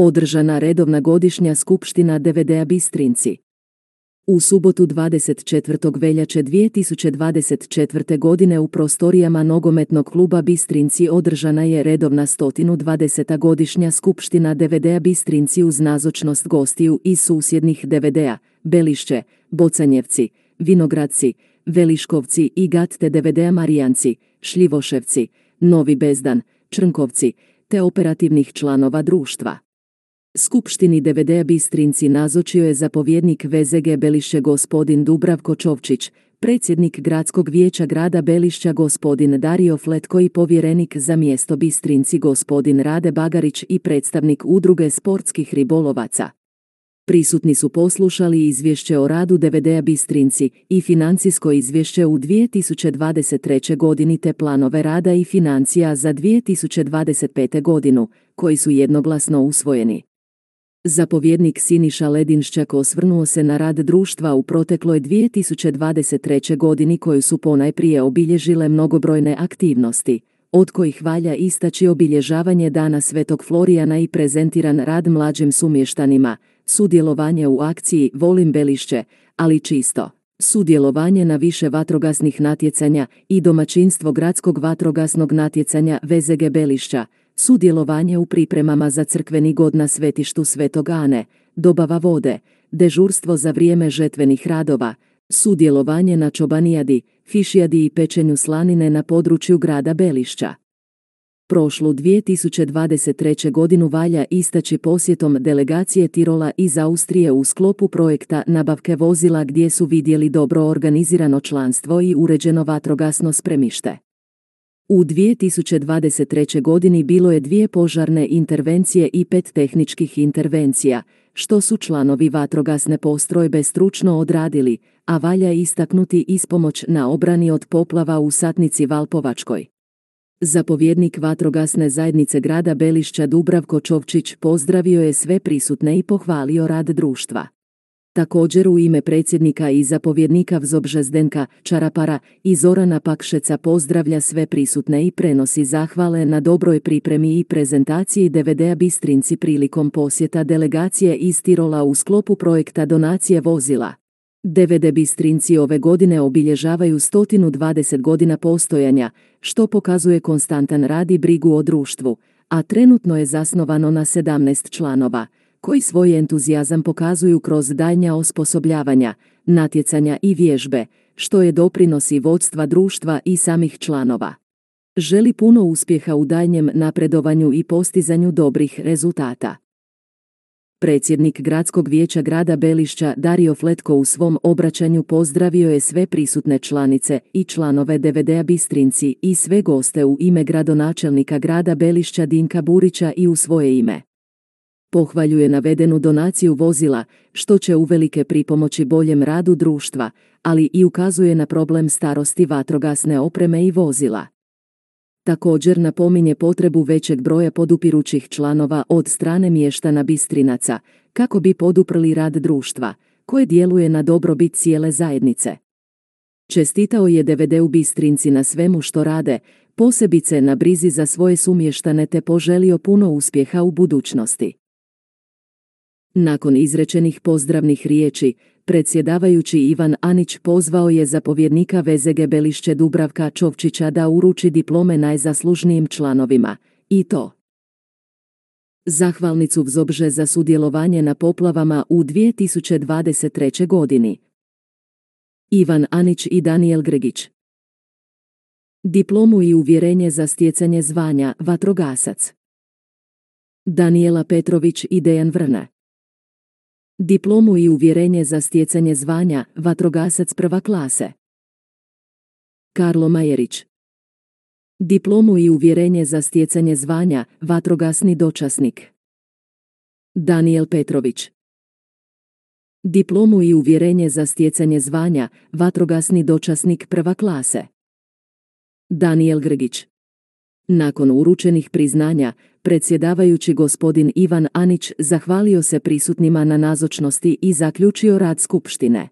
Održana redovna godišnja skupština DVD-a Bistrinci. U subotu 24. veljače 2024. godine u prostorijama nogometnog kluba Bistrinci održana je redovna 120. godišnja skupština DVD-a Bistrinci uz nazočnost gostiju iz susjednih DVD-a, Belišće, Bocanjevci, Vinogradci, Veliškovci i Gatte DVD-a Marijanci, Šljivoševci, Novi Bezdan, Črnkovci, te operativnih članova društva. Skupštini DVD Bistrinci nazočio je zapovjednik VZG Belišće gospodin Dubravko Čovčić, predsjednik gradskog vijeća grada Belišća gospodin Dario Fletko i povjerenik za mjesto Bistrinci gospodin Rade Bagarić i predstavnik udruge sportskih ribolovaca. Prisutni su poslušali izvješće o radu DVD-a Bistrinci i financijsko izvješće u 2023. godini te planove rada i financija za 2025. godinu, koji su jednoglasno usvojeni. Zapovjednik Siniša Ledinšćak osvrnuo se na rad društva u protekloj 2023. godini koju su ponajprije obilježile mnogobrojne aktivnosti, od kojih valja istaći obilježavanje Dana Svetog Florijana i prezentiran rad mlađim sumještanima, sudjelovanje u akciji Volim Belišće, ali čisto, sudjelovanje na više vatrogasnih natjecanja i domaćinstvo gradskog vatrogasnog natjecanja VZG Belišća, sudjelovanje u pripremama za crkveni god na svetištu Svetog Ane, dobava vode, dežurstvo za vrijeme žetvenih radova, sudjelovanje na čobanijadi, fišijadi i pečenju slanine na području grada Belišća. Prošlu 2023. godinu valja istaći posjetom delegacije Tirola iz Austrije u sklopu projekta nabavke vozila gdje su vidjeli dobro organizirano članstvo i uređeno vatrogasno spremište. U 2023. godini bilo je dvije požarne intervencije i pet tehničkih intervencija, što su članovi vatrogasne postrojbe stručno odradili, a valja istaknuti ispomoć na obrani od poplava u satnici Valpovačkoj. Zapovjednik vatrogasne zajednice grada Belišća Dubravko Čovčić pozdravio je sve prisutne i pohvalio rad društva. Također u ime predsjednika i zapovjednika Vzobža Zdenka, Čarapara i Zorana Pakšeca pozdravlja sve prisutne i prenosi zahvale na dobroj pripremi i prezentaciji DVD-a Bistrinci prilikom posjeta delegacije iz Tirola u sklopu projekta donacije vozila. DVD Bistrinci ove godine obilježavaju 120 godina postojanja, što pokazuje konstantan rad i brigu o društvu, a trenutno je zasnovano na 17 članova, koji svoj entuzijazam pokazuju kroz daljnja osposobljavanja, natjecanja i vježbe, što je doprinosi vodstva društva i samih članova. Želi puno uspjeha u daljnjem napredovanju i postizanju dobrih rezultata. Predsjednik gradskog vijeća grada Belišća Dario Fletko u svom obraćanju pozdravio je sve prisutne članice i članove DVD-a Bistrinci i sve goste u ime gradonačelnika grada Belišća Dinka Burića i u svoje ime. Pohvaljuje navedenu donaciju vozila, što će uvelike pripomoći boljem radu društva, ali i ukazuje na problem starosti vatrogasne opreme i vozila. Također napominje potrebu većeg broja podupirućih članova od strane mještana Bistrinaca, kako bi poduprli rad društva, koje djeluje na dobrobit cijele zajednice. Čestitao je DVD u Bistrinci na svemu što rade, posebice na brizi za svoje sumještane te poželio puno uspjeha u budućnosti. Nakon izrečenih pozdravnih riječi, predsjedavajući Ivan Anić pozvao je zapovjednika VZG Belišće Dubravka Čovčića da uruči diplome najzaslužnijim članovima, i to. Zahvalnicu Vzobže za sudjelovanje na poplavama u 2023. godini. Ivan Anić i Daniel Gregić. Diplomu i uvjerenje za stjecanje zvanja vatrogasac. Daniela Petrović i Dejan Vrne diplomu i uvjerenje za stjecanje zvanja vatrogasac prva klase. Karlo Majerić diplomu i uvjerenje za stjecanje zvanja vatrogasni dočasnik. Daniel Petrović diplomu i uvjerenje za stjecanje zvanja vatrogasni dočasnik prva klase. Daniel Grgić nakon uručenih priznanja, predsjedavajući gospodin Ivan Anić zahvalio se prisutnima na nazočnosti i zaključio rad skupštine.